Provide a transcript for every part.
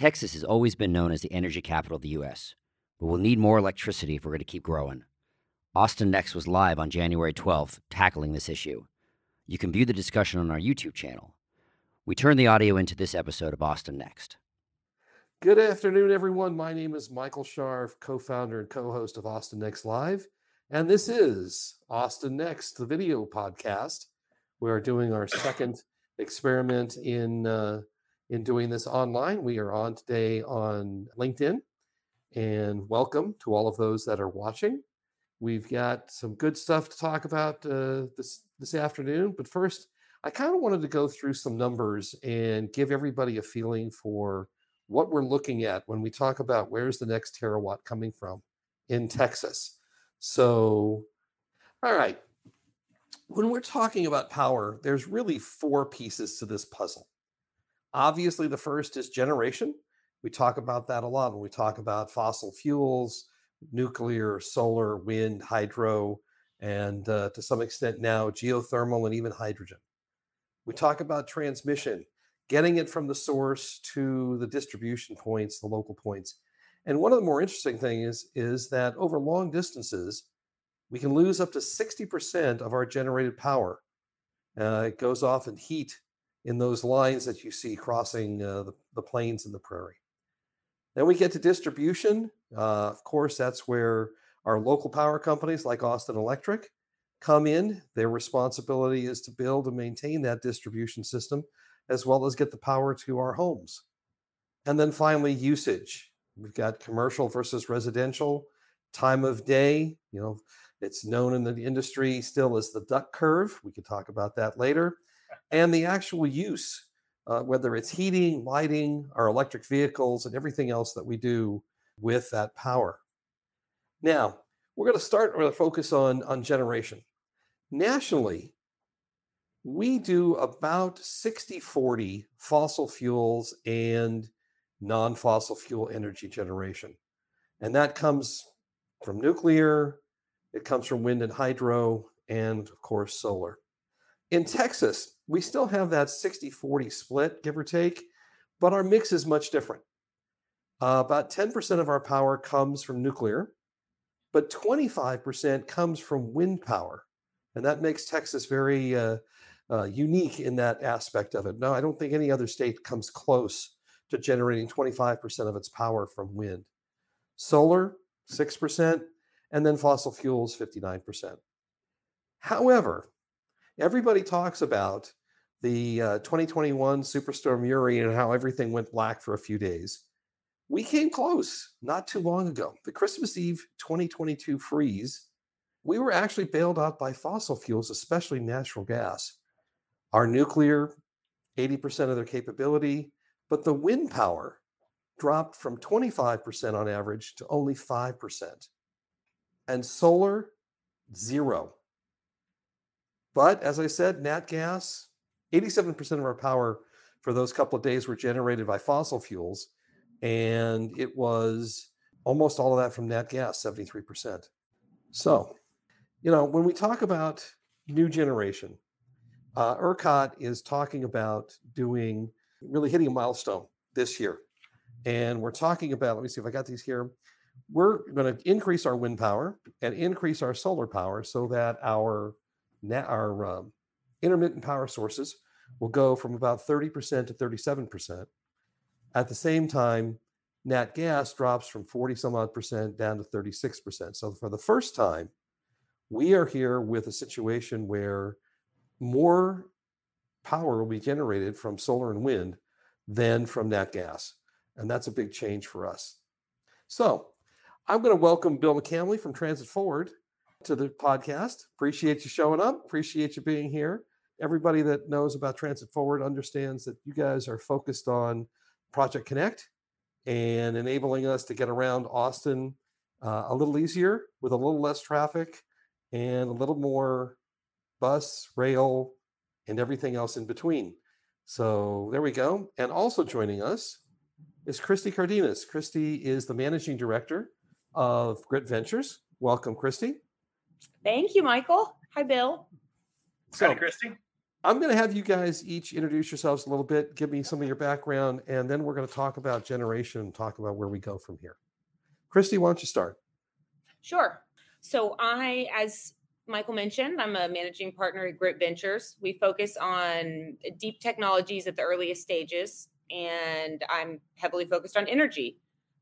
Texas has always been known as the energy capital of the U.S., but we'll need more electricity if we're going to keep growing. Austin Next was live on January 12th, tackling this issue. You can view the discussion on our YouTube channel. We turn the audio into this episode of Austin Next. Good afternoon, everyone. My name is Michael Sharf, co founder and co host of Austin Next Live. And this is Austin Next, the video podcast. We are doing our second experiment in uh, in doing this online. We are on today on LinkedIn, and welcome to all of those that are watching. We've got some good stuff to talk about uh, this this afternoon, but first, I kind of wanted to go through some numbers and give everybody a feeling for what we're looking at when we talk about where's the next terawatt coming from in Texas. So, all right, when we're talking about power, there's really four pieces to this puzzle. Obviously, the first is generation. We talk about that a lot when we talk about fossil fuels, nuclear, solar, wind, hydro, and uh, to some extent now geothermal and even hydrogen. We talk about transmission getting it from the source to the distribution points, the local points. And one of the more interesting things is, is that over long distances, we can lose up to 60% of our generated power. Uh, it goes off in heat in those lines that you see crossing uh, the, the plains and the prairie. Then we get to distribution. Uh, of course, that's where our local power companies like Austin Electric come in. Their responsibility is to build and maintain that distribution system as well as get the power to our homes. And then finally, usage. We've got commercial versus residential, time of day. You know, it's known in the industry still as the duck curve. We could talk about that later. And the actual use, uh, whether it's heating, lighting, our electric vehicles, and everything else that we do with that power. Now, we're going to start with a focus on, on generation. Nationally, we do about 60 40 fossil fuels and non fossil fuel energy generation. And that comes from nuclear, it comes from wind and hydro, and of course, solar. In Texas, we still have that 60 40 split, give or take, but our mix is much different. Uh, about 10% of our power comes from nuclear, but 25% comes from wind power. And that makes Texas very uh, uh, unique in that aspect of it. No, I don't think any other state comes close to generating 25% of its power from wind. Solar, 6%, and then fossil fuels, 59%. However, everybody talks about the uh, 2021 Superstorm Uri and how everything went black for a few days. We came close not too long ago. The Christmas Eve 2022 freeze, we were actually bailed out by fossil fuels, especially natural gas. Our nuclear, 80% of their capability, but the wind power dropped from 25% on average to only 5%. And solar, zero. But as I said, nat gas, 87% of our power for those couple of days were generated by fossil fuels. And it was almost all of that from nat gas, 73%. So, you know, when we talk about new generation, uh, ERCOT is talking about doing really hitting a milestone this year. And we're talking about, let me see if I got these here. We're going to increase our wind power and increase our solar power so that our, net our um, intermittent power sources will go from about 30% to 37%. At the same time, nat gas drops from 40 some odd percent down to 36%. So for the first time, we are here with a situation where more power will be generated from solar and wind than from nat gas. And that's a big change for us. So I'm going to welcome Bill McCamley from Transit Forward to the podcast. Appreciate you showing up. Appreciate you being here. Everybody that knows about Transit Forward understands that you guys are focused on Project Connect and enabling us to get around Austin uh, a little easier with a little less traffic and a little more bus, rail, and everything else in between. So there we go. And also joining us is Christy Cardenas. Christy is the managing director of Grit Ventures. Welcome, Christy. Thank you, Michael. Hi, Bill. So, Hi, Christy. I'm going to have you guys each introduce yourselves a little bit, give me some of your background, and then we're going to talk about generation and talk about where we go from here. Christy, why don't you start? Sure. So, I, as Michael mentioned, I'm a managing partner at Grit Ventures. We focus on deep technologies at the earliest stages, and I'm heavily focused on energy.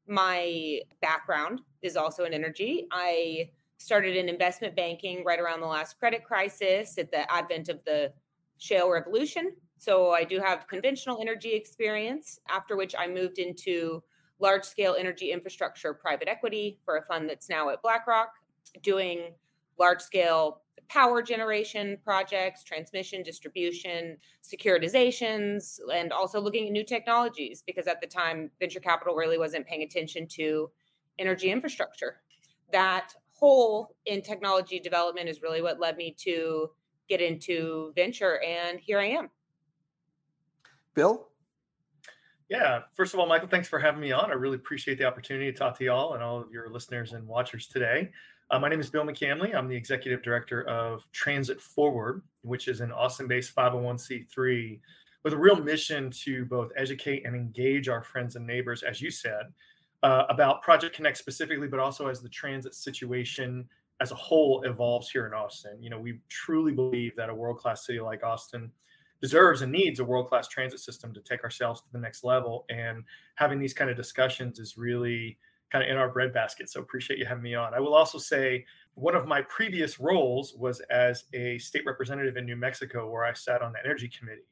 My background is also in energy. I started in investment banking right around the last credit crisis at the advent of the shale revolution. So I do have conventional energy experience, after which I moved into large scale energy infrastructure private equity for a fund that's now at BlackRock, doing large scale power generation projects, transmission, distribution, securitizations, and also looking at new technologies because at the time, venture capital really wasn't paying attention to energy infrastructure. That hole in technology development is really what led me to get into venture, and here I am. Bill? Yeah, first of all, Michael, thanks for having me on. I really appreciate the opportunity to talk to y'all and all of your listeners and watchers today. Uh, my name is Bill McCamley. I'm the executive director of Transit Forward, which is an Austin based 501c3 with a real mission to both educate and engage our friends and neighbors, as you said, uh, about Project Connect specifically, but also as the transit situation as a whole evolves here in Austin. You know, we truly believe that a world class city like Austin deserves and needs a world class transit system to take ourselves to the next level. And having these kind of discussions is really kind of in our breadbasket. So appreciate you having me on. I will also say one of my previous roles was as a state representative in New Mexico, where I sat on the energy committee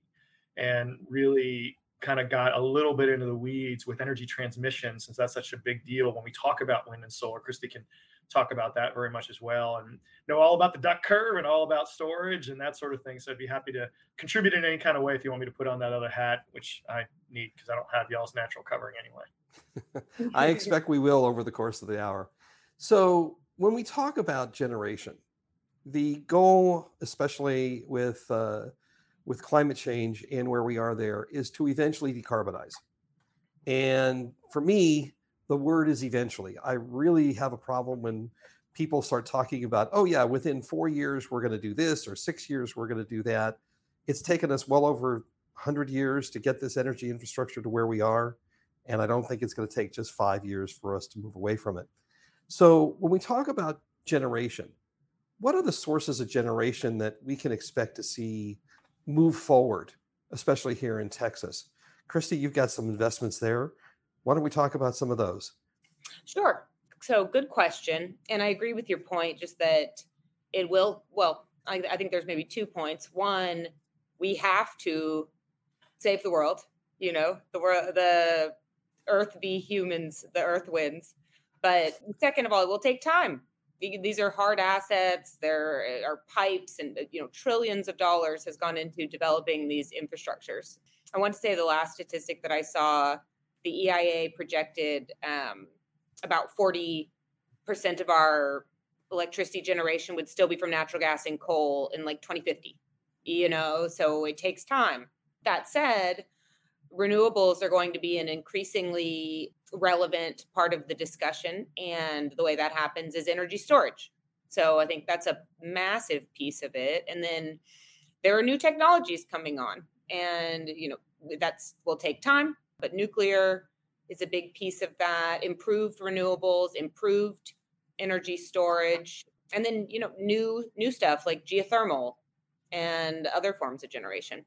and really kind of got a little bit into the weeds with energy transmission, since that's such a big deal when we talk about wind and solar. Christy can talk about that very much as well and know all about the duck curve and all about storage and that sort of thing. So I'd be happy to contribute in any kind of way if you want me to put on that other hat, which I need because I don't have y'all's natural covering anyway. I expect we will over the course of the hour. So, when we talk about generation, the goal, especially with uh, with climate change and where we are there, is to eventually decarbonize. And for me, the word is eventually. I really have a problem when people start talking about, oh yeah, within four years we're going to do this, or six years we're going to do that. It's taken us well over 100 years to get this energy infrastructure to where we are. And I don't think it's going to take just five years for us to move away from it. So, when we talk about generation, what are the sources of generation that we can expect to see move forward, especially here in Texas? Christy, you've got some investments there. Why don't we talk about some of those? Sure. So, good question. And I agree with your point, just that it will, well, I, I think there's maybe two points. One, we have to save the world. You know, the world, the Earth be humans, the Earth wins. But second of all, it will take time. These are hard assets. There are pipes, and you know, trillions of dollars has gone into developing these infrastructures. I want to say the last statistic that I saw, the EIA projected um, about forty percent of our electricity generation would still be from natural gas and coal in like 2050. You know, so it takes time. That said, renewables are going to be an increasingly relevant part of the discussion. And the way that happens is energy storage. So I think that's a massive piece of it. And then there are new technologies coming on. And, you know, that's will take time, but nuclear is a big piece of that. Improved renewables, improved energy storage, and then, you know, new new stuff like geothermal and other forms of generation.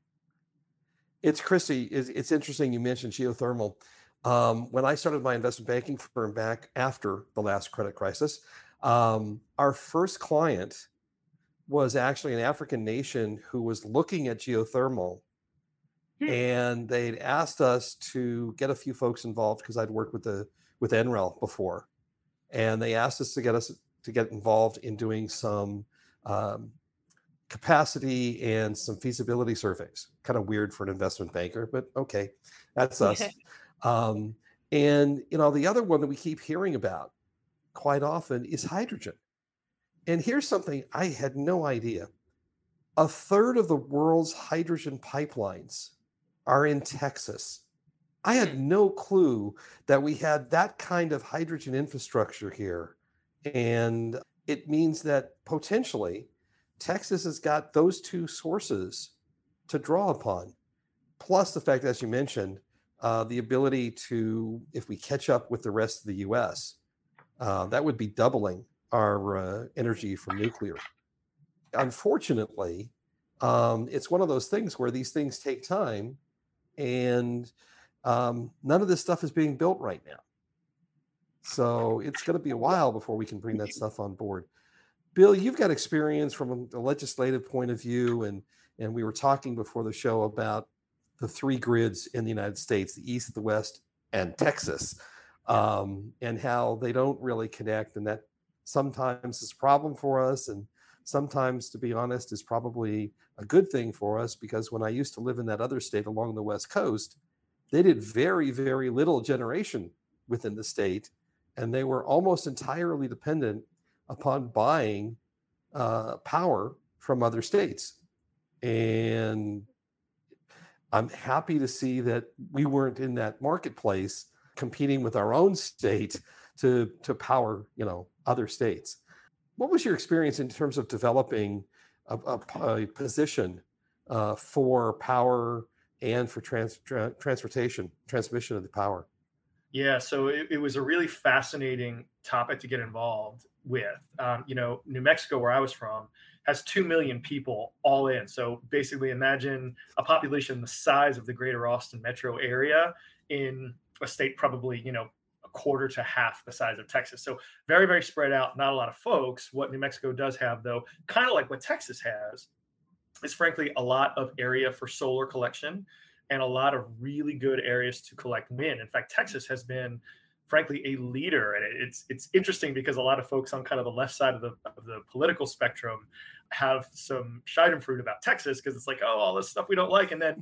It's Christy. It's, interesting you mentioned geothermal. Um, when I started my investment banking firm back after the last credit crisis, um, our first client was actually an African nation who was looking at geothermal. Hmm. And they'd asked us to get a few folks involved because I'd worked with the with NREL before, and they asked us to get us to get involved in doing some um, capacity and some feasibility surveys. Kind of weird for an investment banker, but okay, that's us. um, And you know, the other one that we keep hearing about quite often is hydrogen. And here's something I had no idea. A third of the world's hydrogen pipelines are in Texas. I had Hmm. no clue that we had that kind of hydrogen infrastructure here. And it means that potentially Texas has got those two sources to draw upon. Plus the fact, as you mentioned, uh, the ability to, if we catch up with the rest of the US, uh, that would be doubling our uh, energy from nuclear. Unfortunately, um, it's one of those things where these things take time and um, none of this stuff is being built right now. So it's going to be a while before we can bring that stuff on board. Bill, you've got experience from a legislative point of view, and and we were talking before the show about the three grids in the United States: the East, the West, and Texas, um, and how they don't really connect, and that sometimes is a problem for us, and sometimes, to be honest, is probably a good thing for us because when I used to live in that other state along the West Coast, they did very, very little generation within the state, and they were almost entirely dependent upon buying uh, power from other states. And I'm happy to see that we weren't in that marketplace competing with our own state to to power, you know, other states. What was your experience in terms of developing a, a, a position uh, for power and for trans, tra- transportation, transmission of the power? Yeah, so it, it, was a really fascinating topic to get involved with. Um, you know, New Mexico, where I was from, has 2 million people all in. So basically, imagine a population the size of the greater Austin metro area in a state probably, you know, quarter to half the size of Texas. So very, very spread out, not a lot of folks. What New Mexico does have, though, kind of like what Texas has, is frankly a lot of area for solar collection and a lot of really good areas to collect wind. In fact, Texas has been, frankly, a leader, and it's it's interesting because a lot of folks on kind of the left side of the of the political spectrum have some schadenfreude about Texas because it's like, oh, all this stuff we don't like, and then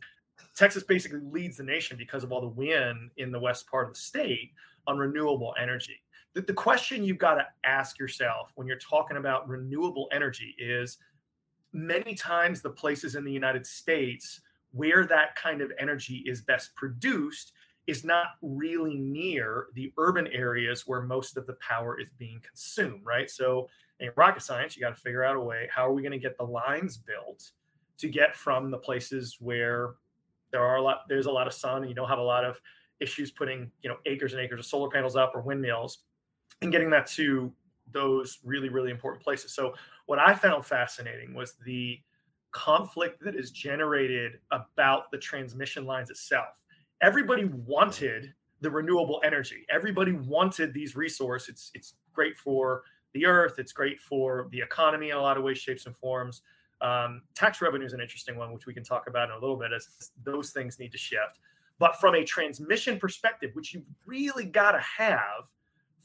Texas basically leads the nation because of all the wind in the west part of the state on renewable energy. The, the question you've got to ask yourself when you're talking about renewable energy is many times the places in the United States where that kind of energy is best produced is not really near the urban areas where most of the power is being consumed, right? So in rocket science, you got to figure out a way how are we going to get the lines built to get from the places where there are a lot there's a lot of sun and you don't have a lot of issues putting, you know, acres and acres of solar panels up or windmills and getting that to those really really important places. So what I found fascinating was the conflict that is generated about the transmission lines itself. Everybody wanted the renewable energy. Everybody wanted these resources. It's it's great for the earth. It's great for the economy in a lot of ways, shapes, and forms. Um, tax revenue is an interesting one, which we can talk about in a little bit, as those things need to shift. But from a transmission perspective, which you really got to have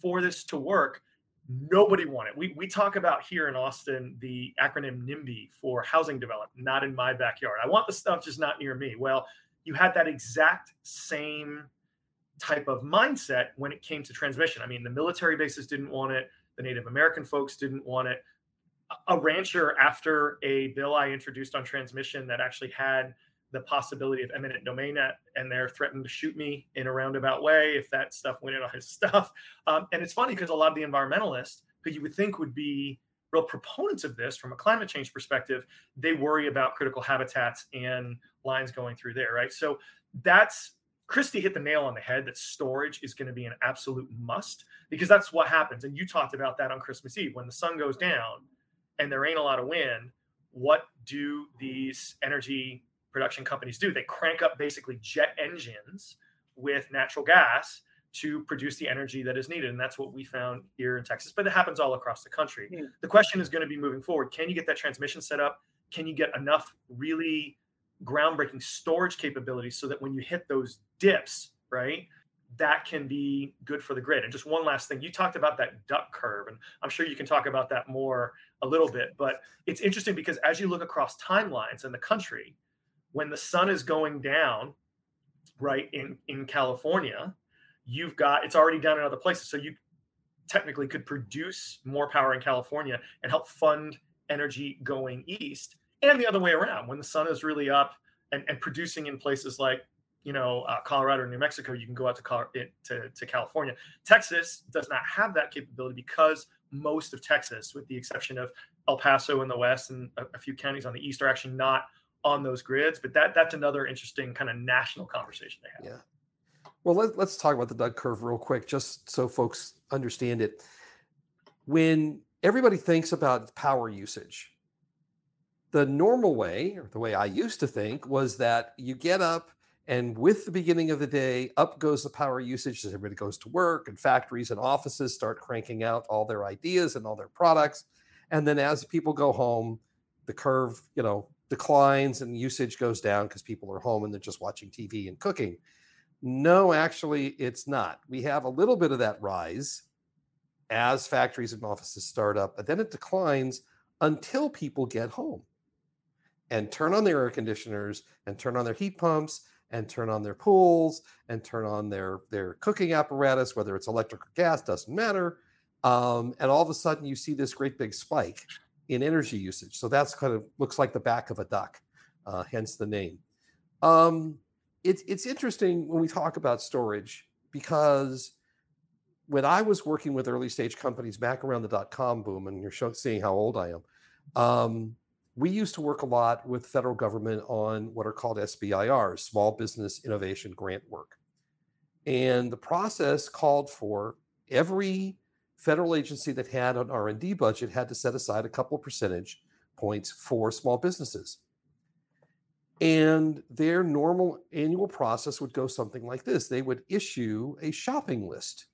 for this to work, nobody wanted. We we talk about here in Austin the acronym NIMBY for housing development, not in my backyard. I want the stuff just not near me. Well, you had that exact same type of mindset when it came to transmission. I mean, the military bases didn't want it, the Native American folks didn't want it. A rancher, after a bill I introduced on transmission that actually had the possibility of eminent domain at, and they're threatening to shoot me in a roundabout way if that stuff went in on his stuff. Um, and it's funny because a lot of the environmentalists who you would think would be real proponents of this from a climate change perspective, they worry about critical habitats and lines going through there, right? So that's Christy hit the nail on the head that storage is going to be an absolute must because that's what happens. And you talked about that on Christmas Eve when the sun goes down and there ain't a lot of wind. What do these energy production companies do? They crank up basically jet engines with natural gas to produce the energy that is needed. And that's what we found here in Texas, but it happens all across the country. Yeah. The question is going to be moving forward can you get that transmission set up? Can you get enough really groundbreaking storage capabilities so that when you hit those dips, right, that can be good for the grid. And just one last thing, you talked about that duck curve, and I'm sure you can talk about that more a little bit. But it's interesting because as you look across timelines in the country, when the sun is going down, right in in California, you've got it's already down in other places. So you technically could produce more power in California and help fund energy going east and the other way around. When the sun is really up and, and producing in places like you know uh, Colorado or New Mexico, you can go out to, to to California. Texas does not have that capability because most of Texas, with the exception of El Paso in the west and a, a few counties on the east, are actually not on those grids. But that that's another interesting kind of national conversation they have. Yeah. Well, let, let's talk about the duck curve real quick, just so folks understand it. When everybody thinks about power usage, the normal way, or the way I used to think, was that you get up and with the beginning of the day, up goes the power usage as everybody goes to work and factories and offices start cranking out all their ideas and all their products. And then as people go home, the curve, you know, declines and usage goes down because people are home and they're just watching TV and cooking. No, actually, it's not. We have a little bit of that rise as factories and offices start up, but then it declines until people get home and turn on their air conditioners and turn on their heat pumps and turn on their pools and turn on their their cooking apparatus, whether it's electric or gas, doesn't matter. Um, and all of a sudden, you see this great big spike in energy usage. So that's kind of looks like the back of a duck, uh, hence the name. Um, it's it's interesting when we talk about storage because when I was working with early stage companies back around the dot com boom, and you're seeing how old I am, um, we used to work a lot with federal government on what are called SBIRs, Small Business Innovation Grant Work, and the process called for every federal agency that had an R&D budget had to set aside a couple percentage points for small businesses. And their normal annual process would go something like this they would issue a shopping list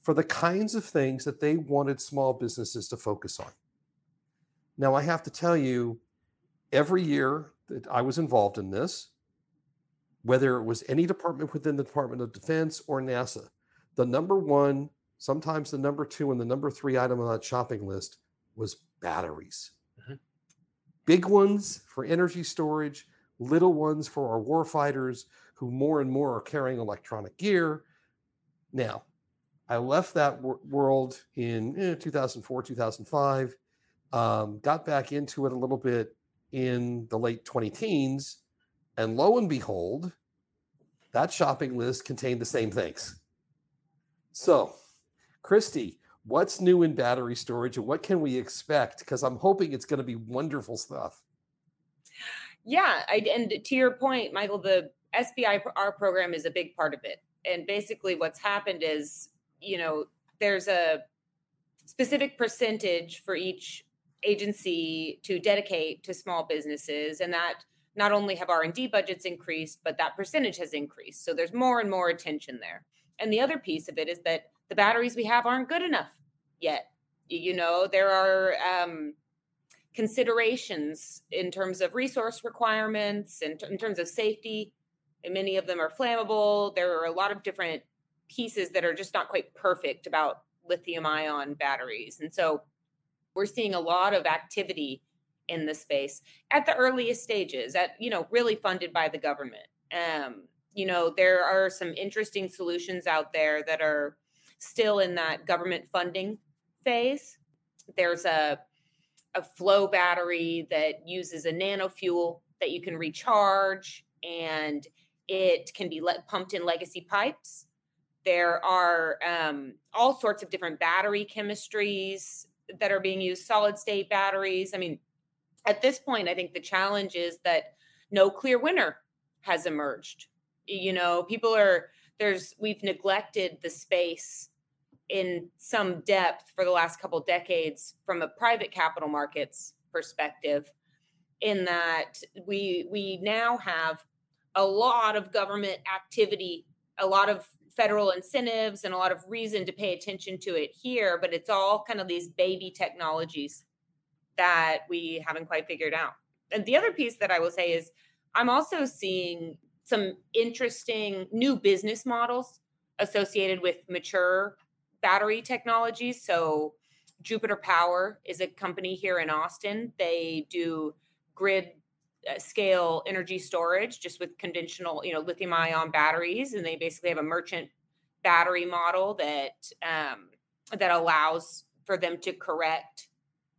for the kinds of things that they wanted small businesses to focus on. Now, I have to tell you, every year that I was involved in this, whether it was any department within the Department of Defense or NASA, the number one, sometimes the number two, and the number three item on that shopping list was batteries. Mm-hmm. Big ones for energy storage, little ones for our warfighters who more and more are carrying electronic gear. Now, I left that wor- world in eh, 2004, 2005, um, got back into it a little bit in the late 20 teens, and lo and behold, that shopping list contained the same things. So, Christy, what's new in battery storage and what can we expect? Because I'm hoping it's going to be wonderful stuff. Yeah, I, and to your point, Michael, the SBIR program is a big part of it. And basically, what's happened is, you know, there's a specific percentage for each agency to dedicate to small businesses, and that not only have R&D budgets increased, but that percentage has increased. So there's more and more attention there. And the other piece of it is that the batteries we have aren't good enough yet. You know, there are um, considerations in terms of resource requirements and in terms of safety. And many of them are flammable. There are a lot of different pieces that are just not quite perfect about lithium ion batteries. And so we're seeing a lot of activity in the space at the earliest stages at you know really funded by the government um you know there are some interesting solutions out there that are still in that government funding phase there's a a flow battery that uses a nano fuel that you can recharge and it can be let, pumped in legacy pipes. There are um, all sorts of different battery chemistries that are being used, solid state batteries. I mean, at this point, I think the challenge is that no clear winner has emerged. You know, people are, there's, we've neglected the space in some depth for the last couple decades from a private capital markets perspective in that we we now have a lot of government activity a lot of federal incentives and a lot of reason to pay attention to it here but it's all kind of these baby technologies that we haven't quite figured out. And the other piece that i will say is i'm also seeing some interesting new business models associated with mature battery technologies. So Jupiter Power is a company here in Austin. They do grid uh, scale energy storage just with conventional, you know, lithium ion batteries and they basically have a merchant battery model that um, that allows for them to correct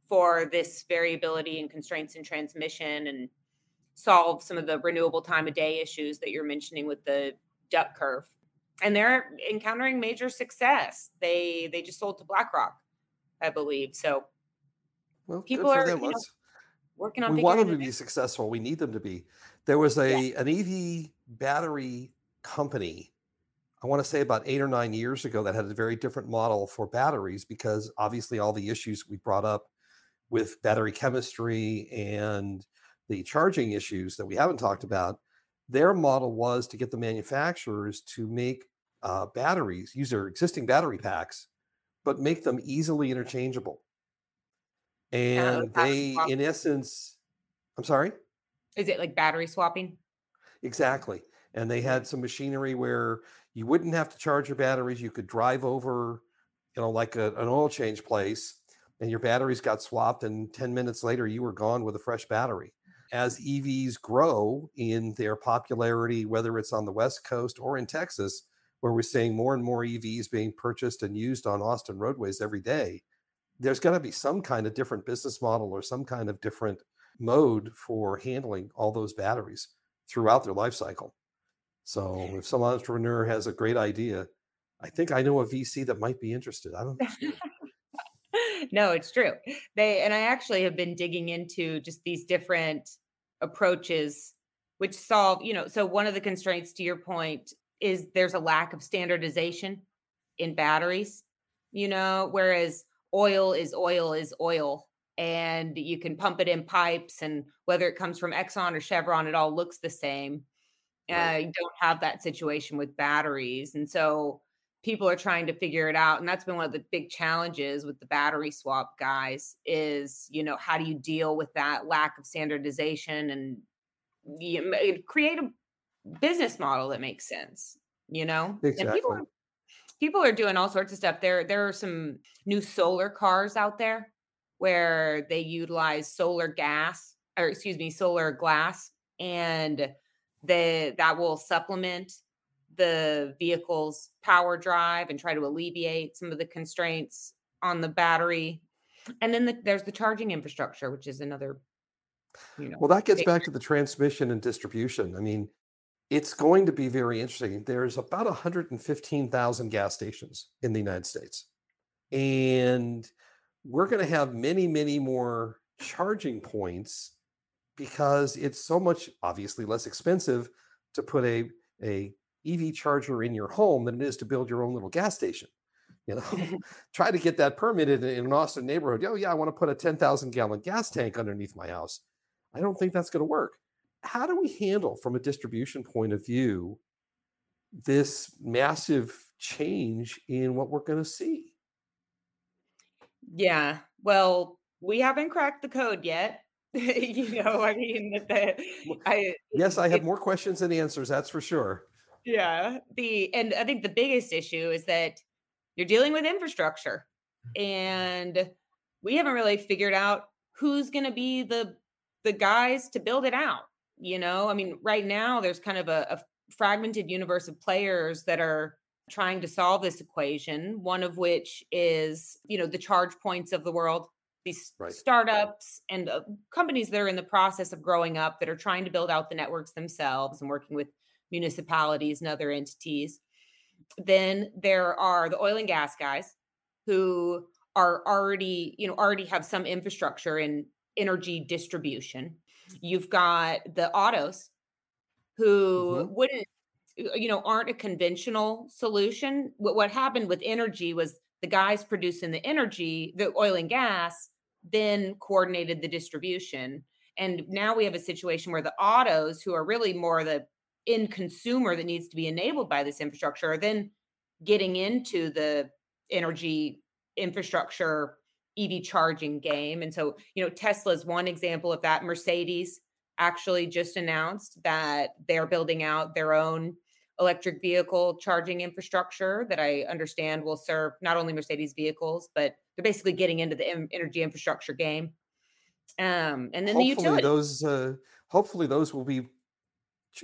for this variability and constraints in transmission and solve some of the renewable time of day issues that you're mentioning with the duck curve and they're encountering major success they they just sold to blackrock i believe so Well, People are, them. you know, working on we want them to be successful. We need them to be. There was a an EV battery company, I want to say about eight or nine years ago, that had a very different model for batteries because obviously all the issues we brought up with battery chemistry and the charging issues that we haven't talked about. Their model was to get the manufacturers to make uh, batteries, use their existing battery packs, but make them easily interchangeable. And battery they, swap. in essence, I'm sorry? is it like battery swapping Exactly. And they had some machinery where you wouldn't have to charge your batteries. You could drive over, you know, like a, an oil change place, and your batteries got swapped. And 10 minutes later, you were gone with a fresh battery. As EVs grow in their popularity, whether it's on the West Coast or in Texas, where we're seeing more and more EVs being purchased and used on Austin roadways every day, there's going to be some kind of different business model or some kind of different mode for handling all those batteries throughout their life cycle. So if some entrepreneur has a great idea, I think I know a VC that might be interested. I don't know. no, it's true. They and I actually have been digging into just these different approaches which solve, you know, so one of the constraints to your point is there's a lack of standardization in batteries, you know, whereas oil is oil is oil and you can pump it in pipes and whether it comes from Exxon or Chevron it all looks the same. Uh, you don't have that situation with batteries. And so people are trying to figure it out and that's been one of the big challenges with the battery swap guys is you know how do you deal with that lack of standardization and you ma- create a business model that makes sense you know and people Exactly. are, people are doing all sorts of stuff there there are some new solar cars out there where they utilize solar gas or excuse me solar glass and they that will supplement the vehicle's power drive and try to alleviate some of the constraints on the battery. And then the, there's the charging infrastructure, which is another, you know, Well, that gets back to the transmission and distribution. I mean, it's going to be very interesting. There's about 115,000 gas stations in the United States. And we're going to have many, many more charging points because it's so much obviously less expensive to put a, a EV charger in your home than it is to build your own little gas station. You know, try to get that permitted in an Austin neighborhood. Oh, yeah, I want to put a 10,000 gallon gas tank underneath my house. I don't think that's going to work. How do we handle, from a distribution point of view, this massive change in what we're going to see? yeah. Well, we haven't cracked the code yet. you know, I mean, the, I, Yes, I have it- more questions than answers, that's for sure. Yeah. The and I think the biggest issue is that you're dealing with infrastructure and we haven't really figured out who's going to be the the guys to build it out, you know? I mean, right now there's kind of a, a fragmented universe of players that are trying to solve this equation, one of which is, you know, the charge points of the world, these Right. startups and uh, companies that are in the process of growing up that are trying to build out the networks themselves and working with municipalities and other entities. Then there are the oil and gas guys who are already, you know, already have some infrastructure in energy distribution. You've got the autos who Mhm. wouldn't, you know, aren't a conventional solution. What, what happened with energy was the guys producing the energy, the oil and gas, then coordinated the distribution. And now we have a situation where the autos, who are really more the end consumer that needs to be enabled by this infrastructure, are then getting into the energy infrastructure EV charging game. And so, you know, Tesla is one example of that. Mercedes actually just announced that they're building out their own electric vehicle charging infrastructure that I understand will serve not only Mercedes vehicles, but they're basically getting into the en- energy infrastructure game. Um, and then the utility. those uh, hopefully those will be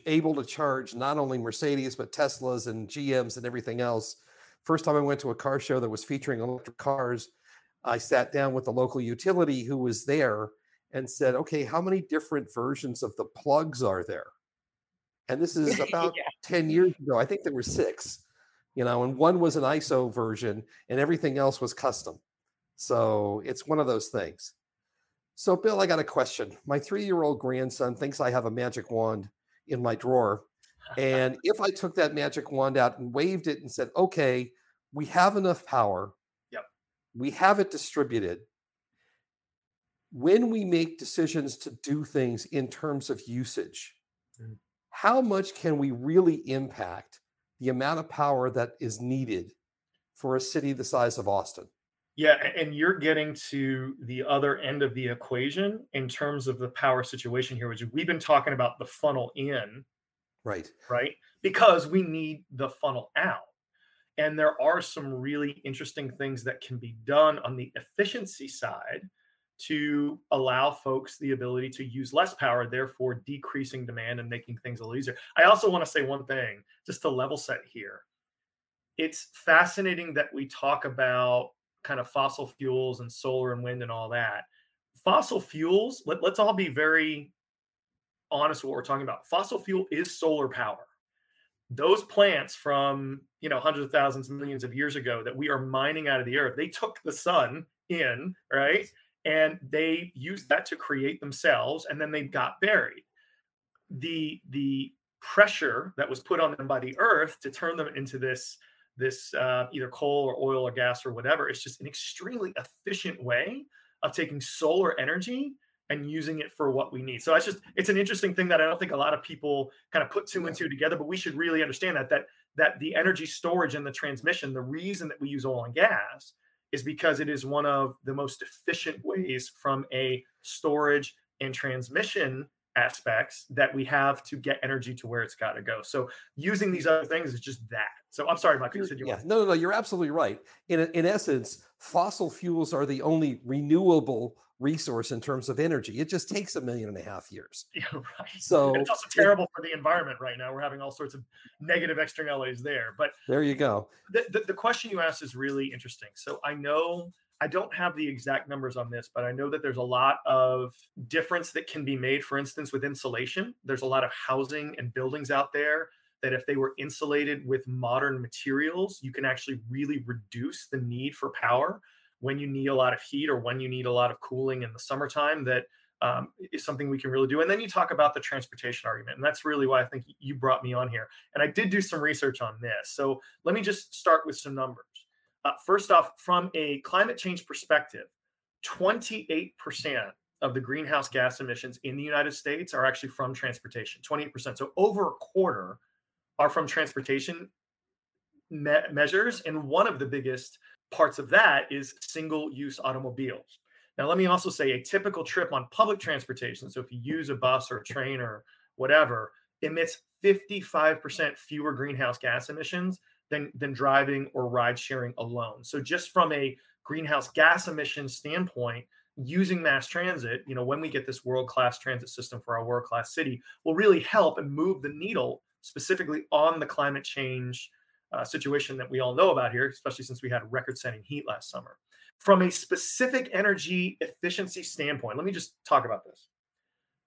able to charge not only Mercedes but Teslas and GMs and everything else first time I went to a car show that was featuring electric cars, I sat down with the local utility who was there and said, okay, how many different versions of the plugs are there? And this is about yeah. 10 years ago. I think there were six, you know, and one was an ISO version and everything else was custom. So it's one of those things. So, Bill, I got a question. My three year old grandson thinks I have a magic wand in my drawer. And if I took that magic wand out and waved it and said, okay, we have enough power, yep. we have it distributed. When we make decisions to do things in terms of usage, mm-hmm. how much can we really impact the amount of power that is needed for a city the size of Austin? Yeah, and you're getting to the other end of the equation in terms of the power situation here, which we've been talking about the funnel in. Right. Right. Because we need the funnel out. And there are some really interesting things that can be done on the efficiency side to allow folks the ability to use less power, therefore decreasing demand and making things a little easier. I also want to say one thing just to level set here. It's fascinating that we talk about kind of fossil fuels and solar and wind and all that. Fossil fuels, let, let's all be very honest what we're talking about. Fossil fuel is solar power. Those plants from you know hundreds of thousands, millions of years ago that we are mining out of the earth, they took the sun in, right? And they used that to create themselves, and then they got buried. The the pressure that was put on them by the earth to turn them into this this uh, either coal or oil or gas or whatever. It's just an extremely efficient way of taking solar energy and using it for what we need. So it's just it's an interesting thing that I don't think a lot of people kind of put two and two together, but we should really understand that that that the energy storage and the transmission, the reason that we use oil and gas is because it is one of the most efficient ways from a storage and transmission aspects that we have to get energy to where it's got to go. So using these other things is just that. So I'm sorry, Mike. You said you yeah, no, no, no. You're absolutely right. In in essence, fossil fuels are the only renewable resource in terms of energy. It just takes a million and a half years. Yeah, right. So and it's also terrible it, for the environment right now. We're having all sorts of negative externalities there. But there you go. The, the, the question you asked is really interesting. So I know I don't have the exact numbers on this, but I know that there's a lot of difference that can be made. For instance, with insulation, there's a lot of housing and buildings out there that if they were insulated with modern materials, you can actually really reduce the need for power when you need a lot of heat or when you need a lot of cooling in the summertime. That um, is something we can really do. And then you talk about the transportation argument. And that's really why I think you brought me on here. And I did do some research on this. So let me just start with some numbers. Uh, first off, from a climate change perspective, 28% of the greenhouse gas emissions in the United States are actually from transportation, 28%. So over a quarter are from transportation me- measures. And one of the biggest parts of that is single use automobiles. Now, let me also say a typical trip on public transportation. So if you use a bus or a train or whatever, emits 55% fewer greenhouse gas emissions than, than driving or ride sharing alone. So just from a greenhouse gas emission standpoint, using mass transit, you know, when we get this world-class transit system for our world-class city, will really help and move the needle specifically on the climate change uh, situation that we all know about here, especially since we had record-setting heat last summer. From a specific energy efficiency standpoint, let me just talk about this.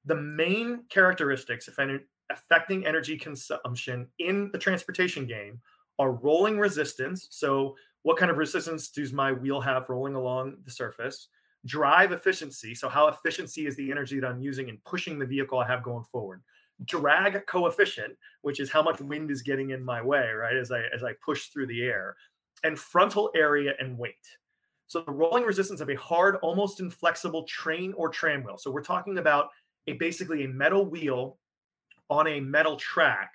The main characteristics affecting energy consumption in the transportation game are rolling resistance. So, what kind of resistance does my wheel have rolling along the surface? Drive efficiency. So, how efficiency is the energy that I'm using in pushing the vehicle I have going forward? Drag coefficient, which is how much wind is getting in my way, right? As I as I push through the air, and frontal area and weight. So the rolling resistance of a hard, almost inflexible train or tram wheel. So we're talking about a basically a metal wheel on a metal track,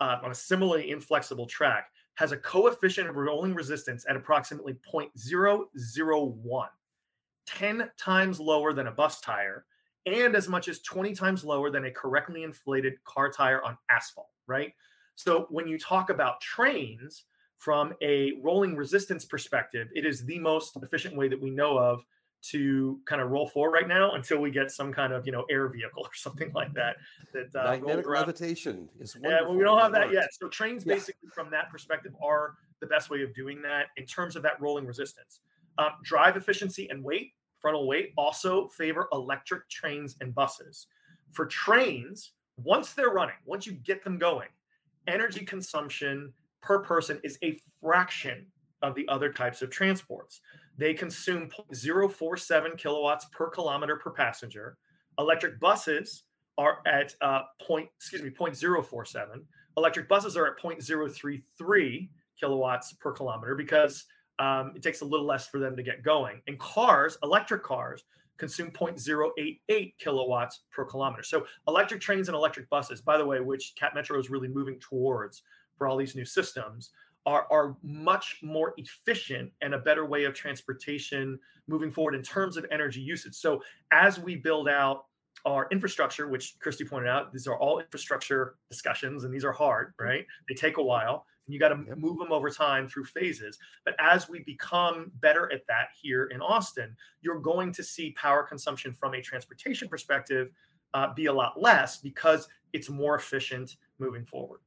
uh, on a similarly inflexible track has a coefficient of rolling resistance at approximately 0.001, 10 times lower than a bus tire, and as much as 20 times lower than a correctly inflated car tire on asphalt, right? So when you talk about trains from a rolling resistance perspective, it is the most efficient way that we know of to kind of roll forward right now until we get some kind of you know air vehicle or something like that. That uh, magnetic levitation is wonderful. Yeah, well, we don't have that yet. So trains, yeah. basically, from that perspective, are the best way of doing that in terms of that rolling resistance. Um, drive efficiency and weight, frontal weight, also favor electric trains and buses. For trains, once they're running, once you get them going, energy consumption per person is a fraction of the other types of transports. They consume 0.047 kilowatts per kilometer per passenger. Electric buses are at uh, point, excuse me, 0.047. Electric buses are at 0.033 kilowatts per kilometer because um, it takes a little less for them to get going. And cars, electric cars, consume 0.088 kilowatts per kilometer. So electric trains and electric buses, by the way, which Cap Metro is really moving towards for all these new systems, are, are much more efficient and a better way of transportation moving forward in terms of energy usage. So as we build out our infrastructure, which Christy pointed out, these are all infrastructure discussions and these are hard, mm-hmm. right? They take a while and you got to yep. move them over time through phases. But as we become better at that here in Austin, you're going to see power consumption from a transportation perspective uh, be a lot less because it's more efficient moving forward.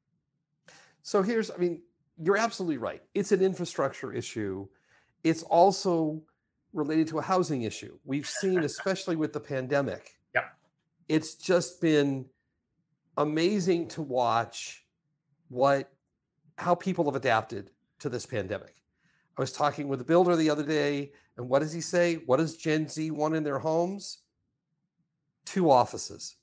So here's, I mean, you're absolutely right. It's an infrastructure issue. It's also related to a housing issue. We've seen, especially with the pandemic, yeah. it's just been amazing to watch what how people have adapted to this pandemic. I was talking with a builder the other day, and what does he say? What does Gen Z want in their homes? Two offices.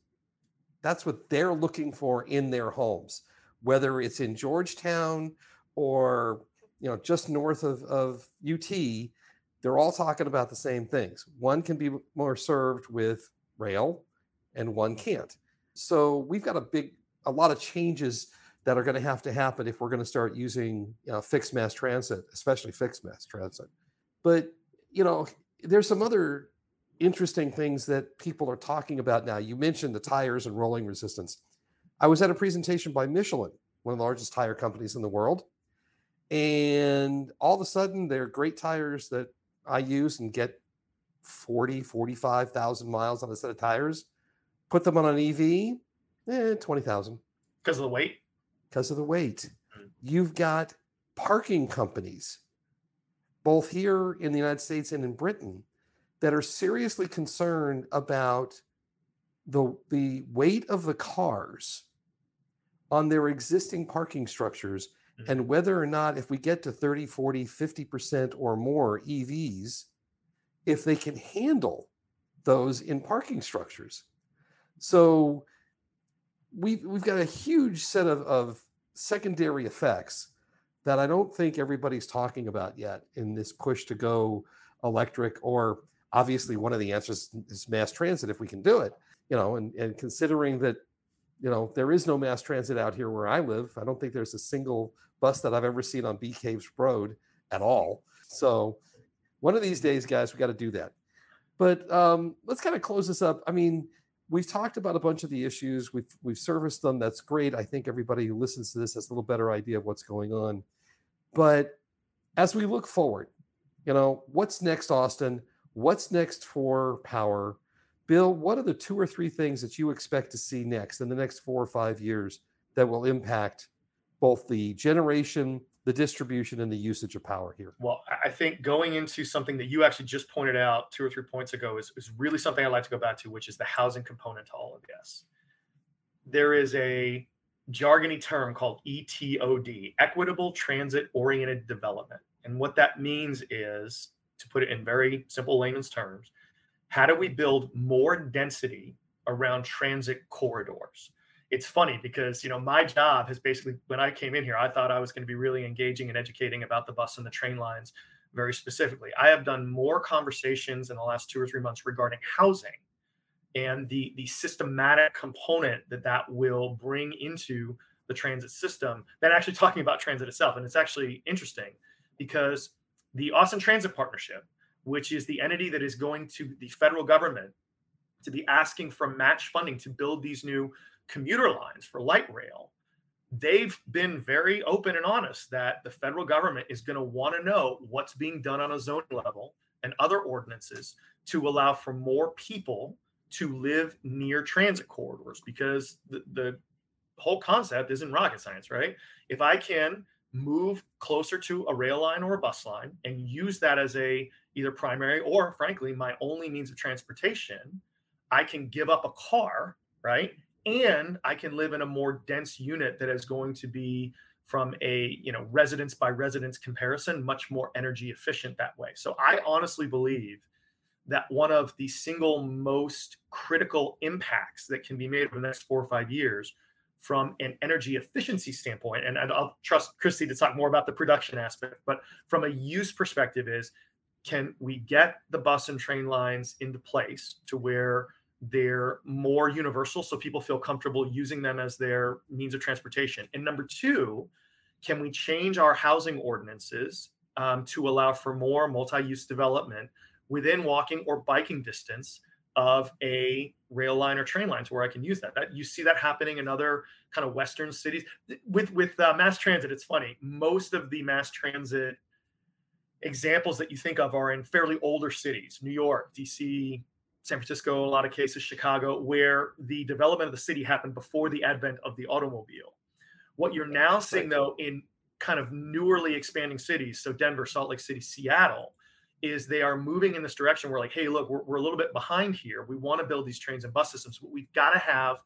That's what they're looking for in their homes, whether it's in Georgetown or you know just north of, of UT. They're all talking about the same things. One can be more served with rail, and one can't. So we've got a big, a lot of changes that are going to have to happen if we're going to start using you know, fixed mass transit, especially fixed mass transit. But you know, there's some other interesting things that people are talking about now. You mentioned the tires and rolling resistance. I was at a presentation by Michelin, one of the largest tire companies in the world, and all of a sudden, they're great tires that I use and get 40, 45,000 miles on a set of tires. Put them on an EV, eh, 20,000. Because of the weight? because of the weight. Mm. You've got parking companies, both here in the United States and in Britain, that are seriously concerned about the, the weight of the cars on their existing parking structures. Mm-hmm. and whether or not, if we get to 30, 40, 50% or more EVs, if they can handle those in parking structures. So we've we've got a huge set of, of secondary effects that I don't think everybody's talking about yet in this push to go electric or obviously one of the answers is mass transit if we can do it you know and, and considering that you know there is no mass transit out here where i live i don't think there's a single bus that i've ever seen on bee caves road at all so one of these days guys we got to do that but um, let's kind of close this up i mean we've talked about a bunch of the issues. We've we've serviced them. That's great. I think everybody who listens to this has a little better idea of what's going on. But as we look forward, you know, what's next, Austin? What's next for power? Bill, what are the two or three things that you expect to see next in the next four or five years that will impact both the generation the distribution and the usage of power here? Well, I think going into something that you actually just pointed out two or three points ago is, is really something I'd like to go back to, which is the housing component to all of this. There is a jargony term called ETOD, Equitable Transit Oriented Development. And what that means is, to put it in very simple layman's terms, how do we build more density around transit corridors? it's funny because you know my job has basically when I came in here, I thought I was going to be really engaging and educating about the bus and the train lines very specifically. I have done more conversations in the last two or three months regarding housing and the the systematic component that that will bring into the transit system than actually talking about transit itself. And it's actually interesting because the Austin Transit Partnership, which is the entity that is going to the federal government to be asking for match funding to build these new commuter lines for light rail, they've been very open and honest that the federal government is going to want to know what's being done on a zone level and other ordinances to allow for more people to live near transit corridors because the, the whole concept isn't rocket science, right? If I can move closer to a rail line or a bus line and use that as a either primary or frankly my only means of transportation, I can give up a car, right? And I can live in a more dense unit that is going to be from a you know residence by residence comparison much more energy efficient that way so i honestly believe that one of the single most critical impacts that can be made over the next four or five years from an energy efficiency standpoint and i'll trust christy to talk more about the production aspect but from a use perspective is can we get the bus and train lines into place to where they're more universal so people feel comfortable using them as their means of transportation? And number two can we change our housing ordinances um, to allow for more multi-use development within walking or biking distance of a rail line or train lines where I can use that. That you see that happening in other kind of Western cities with with uh, mass transit. It's funny. Most of the mass transit examples that you think of are in fairly older cities, New York, DC, San Francisco, a lot of cases, Chicago, where the development of the city happened before the advent of the automobile. What you're now seeing, though, in kind of newerly expanding cities, so Denver, Salt Lake City, Seattle, is they are moving in this direction. We're like, hey, look, we're, we're a little bit behind here. We want to build these trains and bus systems, but we've got to have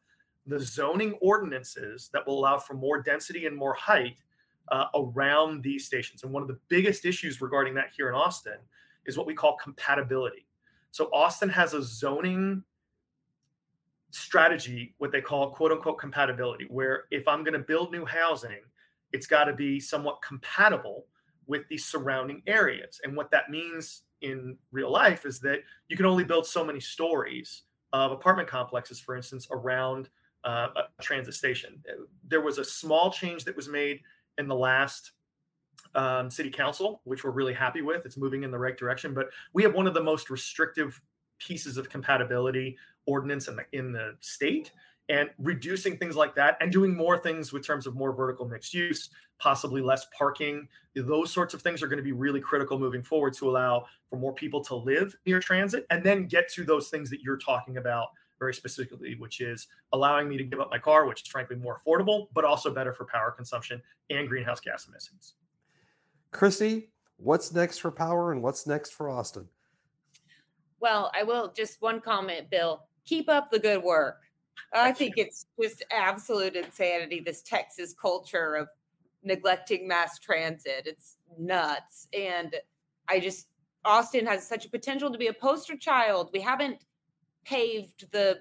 the zoning ordinances that will allow for more density and more height uh, around these stations. And one of the biggest issues regarding that here in Austin is what we call compatibility. So Austin has a zoning strategy, what they call quote unquote compatibility, where if I'm going to build new housing, it's got to be somewhat compatible with the surrounding areas. And what that means in real life is that you can only build so many stories of apartment complexes, for instance, around uh, a transit station. There was a small change that was made in the last um, city council, which we're really happy with. It's moving in the right direction, but we have one of the most restrictive pieces of compatibility ordinance in the in the state and reducing things like that and doing more things with terms of more vertical mixed use possibly less parking. Those sorts of things are going to be really critical moving forward to allow for more people to live near transit and then get to those things that you're talking about very specifically which is allowing me to give up my car which is frankly more affordable but also better for power consumption and greenhouse gas emissions. Christy what's next for power and what's next for austin? Well i will just one comment bill. Keep up the good work I think it's just absolute insanity, this Texas culture of neglecting mass transit. It's nuts. And I just, Austin has such a potential to be a poster child. We haven't paved the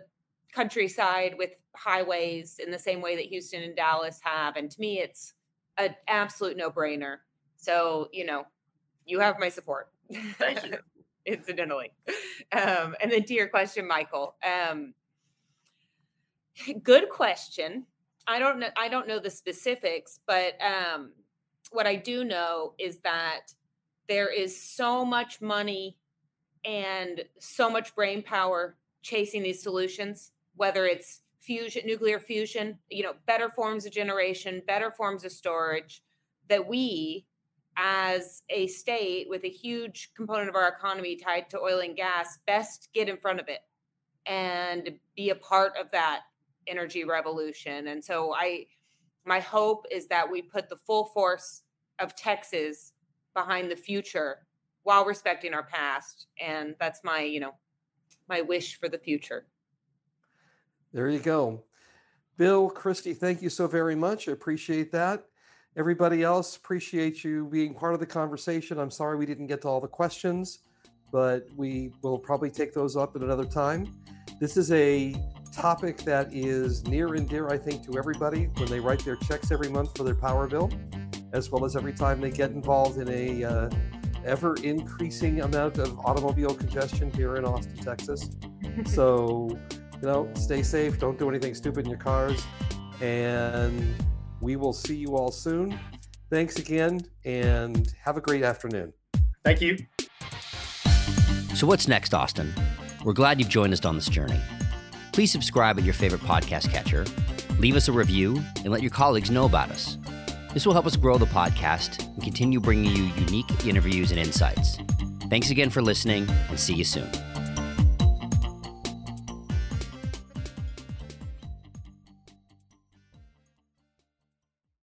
countryside with highways in the same way that Houston and Dallas have. And to me, it's an absolute no brainer. So, you know, you have my support. Thank you. Incidentally. Um, and then to your question, Michael, um, Good question. I don't know. I don't know the specifics, but um, what I do know is that there is so much money and so much brain power chasing these solutions, whether it's fusion, nuclear fusion, you know, better forms of generation, better forms of storage, that we as a state with a huge component of our economy tied to oil and gas best get in front of it and be a part of that energy revolution. And so I my hope is that we put the full force of Texas behind the future while respecting our past. And that's my, you know, my wish for the future. There you go. Bill, Christy, thank you so very much. I appreciate that. Everybody else, appreciate you being part of the conversation. I'm sorry we didn't get to all the questions, but we will probably take those up at another time. This is a topic that is near and dear, I think, to everybody when they write their checks every month for their power bill, as well as every time they get involved in a uh, ever increasing amount of automobile congestion here in Austin, Texas. so, you know, stay safe. Don't do anything stupid in your cars. And we will see you all soon. Thanks again and have a great afternoon. Thank you. So, what's next, Austin? We're glad you've joined us on this journey. Please subscribe at your favorite podcast catcher, leave us a review, and let your colleagues know about us. This will help us grow the podcast and continue bringing you unique interviews and insights. Thanks again for listening, and see you soon.